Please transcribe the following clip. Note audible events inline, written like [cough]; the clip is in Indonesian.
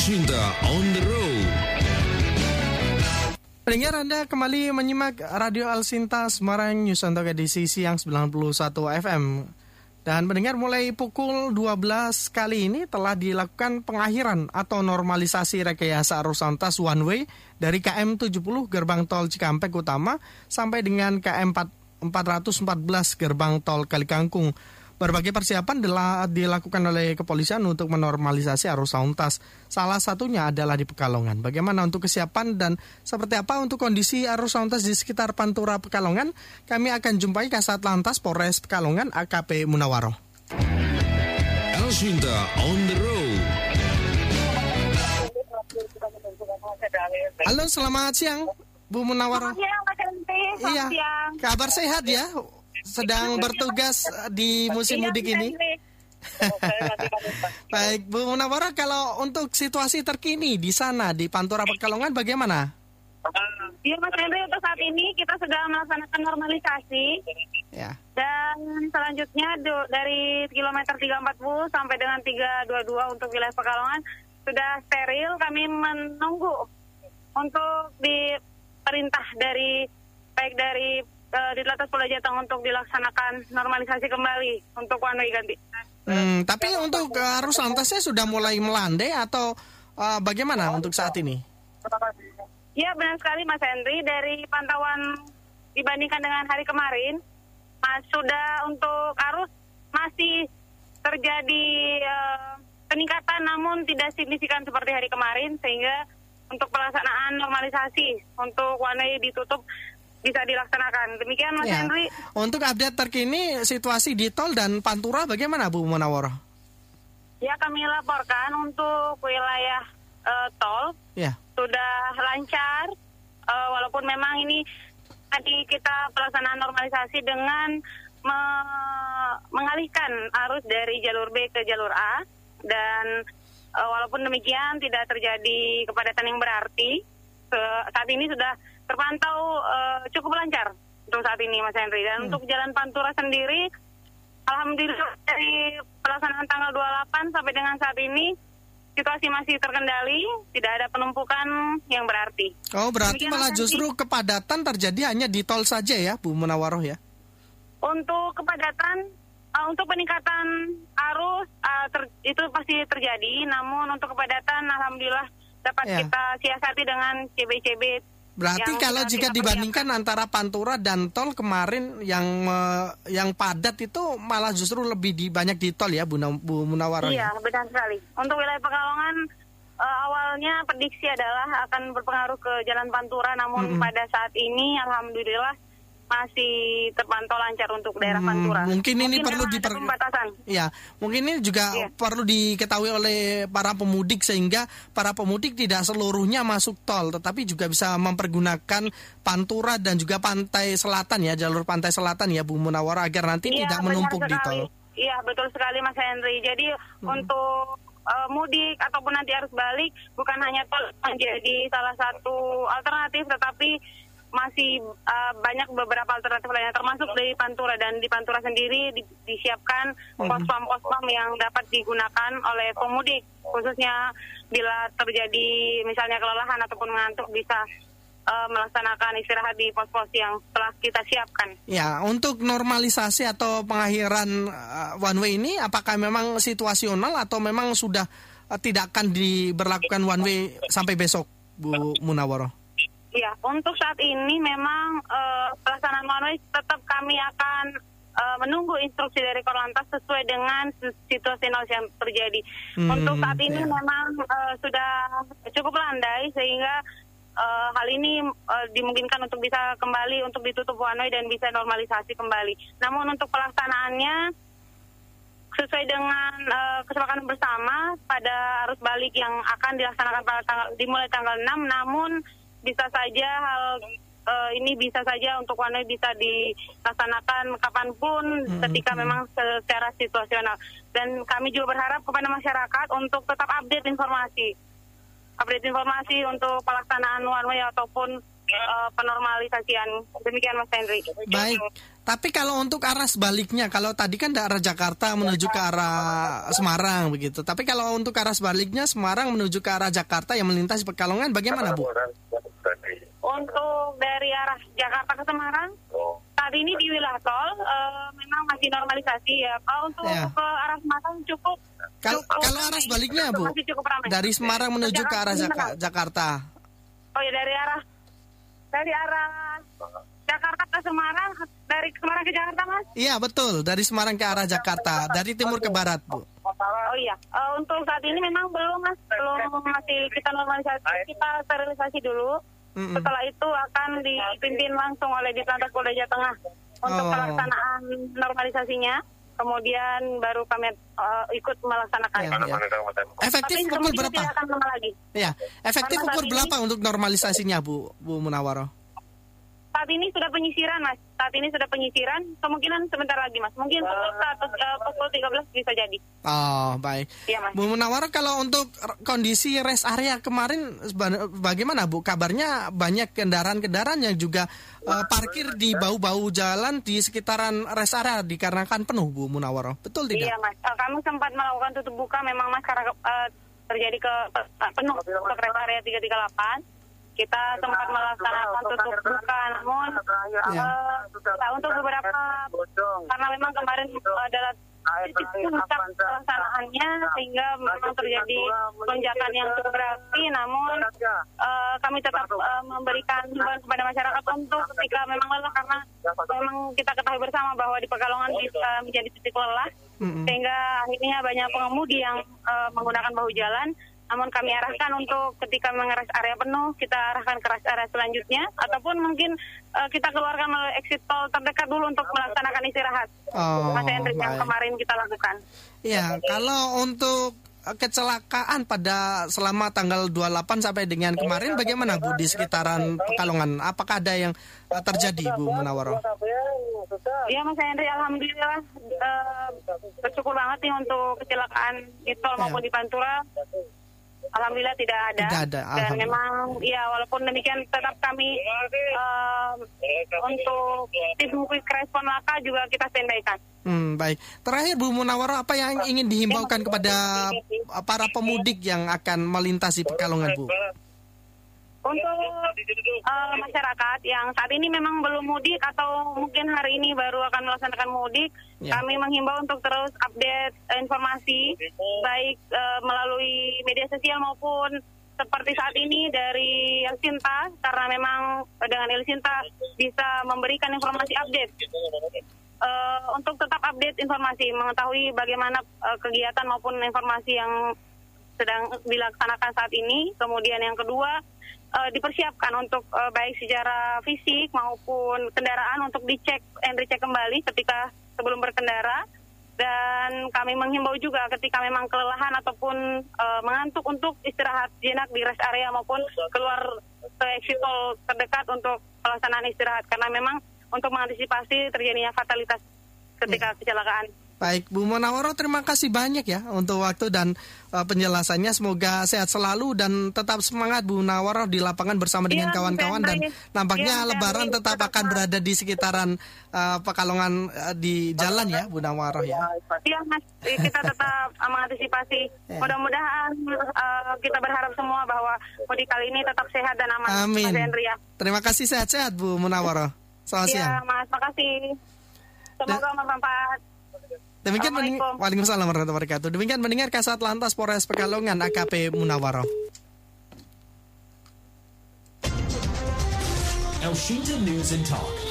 Aswinta on the road. Pendengar Anda kembali menyimak Radio Alsinta Semarang News untuk edisi siang 91 FM. Dan mendengar mulai pukul 12 kali ini telah dilakukan pengakhiran atau normalisasi rekayasa arus lintas one way dari KM 70 gerbang tol Cikampek Utama sampai dengan KM 414 gerbang tol Kalikangkung. Berbagai persiapan dilakukan oleh kepolisian untuk menormalisasi arus lalu lintas. Salah satunya adalah di Pekalongan. Bagaimana untuk kesiapan dan seperti apa untuk kondisi arus lalu lintas di sekitar Pantura Pekalongan? Kami akan jumpai Kasat Lantas Polres Pekalongan AKP Munawaroh. Elswinta on the road. Halo, selamat siang, Bu Munawaroh. Selamat siang. Selamat Iya, siang. kabar sehat ya? Sedang bertugas di musim Iya, mudik ini. [laughs] Baik, Bu Munawara, kalau untuk situasi terkini di sana di Pantura Pekalongan bagaimana? Iya Mas Henry, untuk saat ini kita sudah melaksanakan normalisasi Ya. dan selanjutnya do- dari kilometer 340 sampai dengan 322 untuk wilayah Pekalongan sudah steril. Kami menunggu untuk diperintah dari baik dari uh, di Polda Jateng untuk dilaksanakan normalisasi kembali untuk one way ganti. Hmm, tapi untuk uh, arus lantasnya sudah mulai melandai atau uh, bagaimana untuk saat ini? Ya benar sekali Mas Henry dari pantauan dibandingkan dengan hari kemarin Mas sudah untuk arus masih terjadi eh, peningkatan namun tidak signifikan seperti hari kemarin sehingga untuk pelaksanaan normalisasi untuk one way ditutup bisa dilaksanakan. Demikian Mas Ya. Henry. Untuk update terkini situasi di tol dan Pantura bagaimana Bu Munawara? Ya kami laporkan untuk wilayah eh, tol Ya. sudah lancar eh, walaupun memang ini tadi kita pelaksanaan normalisasi dengan me- mengalihkan arus dari jalur B ke jalur A dan eh, walaupun demikian tidak terjadi kepadatan yang berarti saat ini sudah terpantau eh, cukup lancar untuk saat ini Mas Henry dan untuk jalan Pantura sendiri Alhamdulillah dari pelaksanaan tanggal 28 sampai dengan saat ini situasi masih terkendali, tidak ada penumpukan yang berarti. Oh, berarti Demikian, malah justru kepadatan terjadi hanya di tol saja ya Bu Munawaroh ya? Untuk kepadatan, uh, untuk peningkatan arus uh, ter- itu pasti terjadi, namun untuk kepadatan alhamdulillah dapat Ya. kita siasati dengan CB-CB. Berarti kalau jika dibandingkan antara Pantura dan tol kemarin yang me- yang padat itu malah justru lebih di, banyak di tol ya Bu, Bu Munawaro Iya, ya. benar sekali. Untuk wilayah Pekalongan uh, awalnya prediksi adalah akan berpengaruh ke Jalan Pantura, namun Mm-mm. pada saat ini alhamdulillah masih terpantau lancar untuk daerah Hmm, Pantura. mungkin ini perlu memang ada diper- pembatasan. Ya, mungkin ini juga Iya. perlu diketahui oleh para pemudik sehingga para pemudik tidak seluruhnya masuk tol, tetapi juga bisa mempergunakan Pantura dan juga pantai selatan ya, jalur pantai selatan ya Bu Munawara agar nanti Iya, tidak menumpuk di sekali. tol. Iya, betul sekali Mas Henry. Jadi untuk uh, mudik ataupun nanti arus balik bukan hanya tol menjadi salah satu alternatif tetapi masih uh, banyak beberapa alternatif lainnya termasuk dari Pantura dan di Pantura sendiri di- disiapkan pos-pam-pos-pam yang dapat digunakan oleh pemudik khususnya bila terjadi misalnya kelelahan ataupun mengantuk bisa uh, melaksanakan istirahat di pos-pos yang telah kita siapkan. Ya, untuk normalisasi atau pengakhiran uh, one way ini apakah memang situasional atau memang sudah uh, tidak akan diberlakukan one way sampai besok Bu Munawaro? Ya, untuk saat ini memang eh, pelaksanaan one way tetap kami akan eh, menunggu instruksi dari Korlantas sesuai dengan situasi yang terjadi. Hmm, untuk saat ini ya. memang eh, sudah cukup landai sehingga eh, hal ini eh, dimungkinkan untuk bisa kembali untuk ditutup one way dan bisa normalisasi kembali. Namun untuk pelaksanaannya sesuai dengan eh, kesepakatan bersama pada arus balik yang akan dilaksanakan pada tanggal dimulai tanggal 6 namun bisa saja hal eh, ini bisa saja untuk one way bisa dilaksanakan kapan pun ketika memang secara situasional dan kami juga berharap kepada masyarakat untuk tetap update informasi update informasi untuk pelaksanaan one way ataupun eh, penormalisasian. Demikian Mas Henry. Baik. Tapi kalau untuk arah sebaliknya, kalau tadi kan arah Jakarta menuju ke arah Semarang begitu. Tapi kalau untuk arah sebaliknya Semarang menuju ke arah Jakarta yang melintasi Pekalongan bagaimana, Bu? Untuk dari arah Jakarta ke Semarang, saat ini di wilayah tol eh, memang masih normalisasi ya. Kalau untuk Ya. ke arah Semarang cukup. Kalau cukup kalau arah sebaliknya, Bu. Masih cukup ramai. Dari Semarang menuju ke arah Jaka- Jakarta. Jakarta. Oh ya dari arah dari arah Jakarta ke Semarang, dari Semarang ke Jakarta mas? Iya, betul. Dari Semarang ke arah Jakarta, dari timur ke barat, Bu. Oh iya, Eh, untuk saat ini memang belum mas, belum masih kita normalisasi, kita sterilisasi dulu. Mm-mm. Setelah itu akan dipimpin langsung oleh di Lantas Polda Jawa Tengah untuk Oh. pelaksanaan normalisasinya. Kemudian baru kami eh, ikut melaksanakan. Ya, ya. Efektif Tapi pukul berapa? tidak akan lama lagi. Ya, efektif Karena pukul saat ini- berapa untuk normalisasinya, Bu? Bu Munawaro? Saat ini sudah penyisiran mas. Saat ini sudah penyisiran. Kemungkinan sebentar lagi mas. Mungkin pukul satu eh, pukul 13 bisa jadi. Oh, baik. Iya mas. Bu Munawaro kalau untuk kondisi rest area kemarin bagaimana Bu? Kabarnya banyak kendaraan-kendaraan yang juga eh, parkir di bau-bau jalan di sekitaran rest area dikarenakan penuh Bu Munawaro. Betul Iya tidak? mas. Eh, kami sempat melakukan tutup buka memang mas karena eh, terjadi ke eh, penuh untuk rest area 338. Kita sempat melaksanakan tutup buka, namun Ya. eh, nah, untuk beberapa karena memang kemarin eh, adalah puncak pelaksanaannya sehingga memang terjadi lonjakan yang cukup berarti namun eh, kami tetap eh, memberikan himbauan kepada masyarakat untuk ketika memang lelah karena memang kita ketahui bersama bahwa di Pekalongan bisa menjadi titik lelah sehingga akhirnya banyak pengemudi yang eh, menggunakan bahu jalan namun kami arahkan untuk ketika mengeras area penuh kita arahkan ke rest area selanjutnya ataupun mungkin eh, kita keluarkan melalui exit tol terdekat dulu untuk melaksanakan istirahat Oh, Mas Hendrik yang kemarin kita lakukan Iya, kalau untuk eh, kecelakaan pada selama tanggal 28 sampai dengan kemarin bagaimana Bu di sekitaran Pekalongan? Apakah ada yang eh, terjadi Bu Munawaro? Iya Mas Hendri, Alhamdulillah eh, bersyukur banget nih untuk kecelakaan di tol Ya. maupun di Pantura. Alhamdulillah tidak ada. Tidak ada, Dan memang ya walaupun demikian tetap kami eh, untuk tim quick respon laka juga kita standby-kan. Hmm, baik. Terakhir Bu Munawaro apa yang ingin dihimbaukan kepada para pemudik yang akan melintasi Pekalongan Bu? Untuk eh, masyarakat yang saat ini memang belum mudik atau mungkin hari ini baru akan melaksanakan mudik, Ya. kami menghimbau untuk terus update eh, informasi baik eh, melalui media sosial maupun seperti saat ini dari El Sinta karena memang dengan El Sinta bisa memberikan informasi update. Eh, untuk tetap update informasi, mengetahui bagaimana eh, kegiatan maupun informasi yang sedang dilaksanakan saat ini. Kemudian yang kedua eh, dipersiapkan untuk eh, baik secara fisik maupun kendaraan untuk dicek and recheck kembali ketika sebelum berkendara. Dan kami menghimbau juga ketika memang kelelahan ataupun eh, mengantuk untuk istirahat jenak di rest area maupun keluar ke exit tol terdekat untuk pelaksanaan istirahat karena memang untuk mengantisipasi terjadinya fatalitas ketika kecelakaan. Baik, Bu Munawaro terima kasih banyak ya untuk waktu dan eh, penjelasannya. Semoga sehat selalu dan tetap semangat Bu Munawaro di lapangan bersama dengan Iya, kawan-kawan dan nampaknya Iya, Lebaran Henry. tetap akan berada di sekitaran eh, Pekalongan eh, di jalan ya Bu Munawaro ya. Iya mas, kita tetap uh, [laughs] mengantisipasi. Ya. Mudah-mudahan uh, kita berharap semua bahwa mudik kali ini tetap sehat dan aman. Amin. Mas Henry ya. Terima kasih sehat-sehat Bu Munawaro. Selamat Iya siang. mas, makasih. Semoga bermanfaat. Demikian Assalamualaikum. Waalaikumsalam warahmatullahi wabarakatuh. Demikian mendengar Kasat Lantas Polres Pekalongan AKP Munawaro. Elshinta News and Talk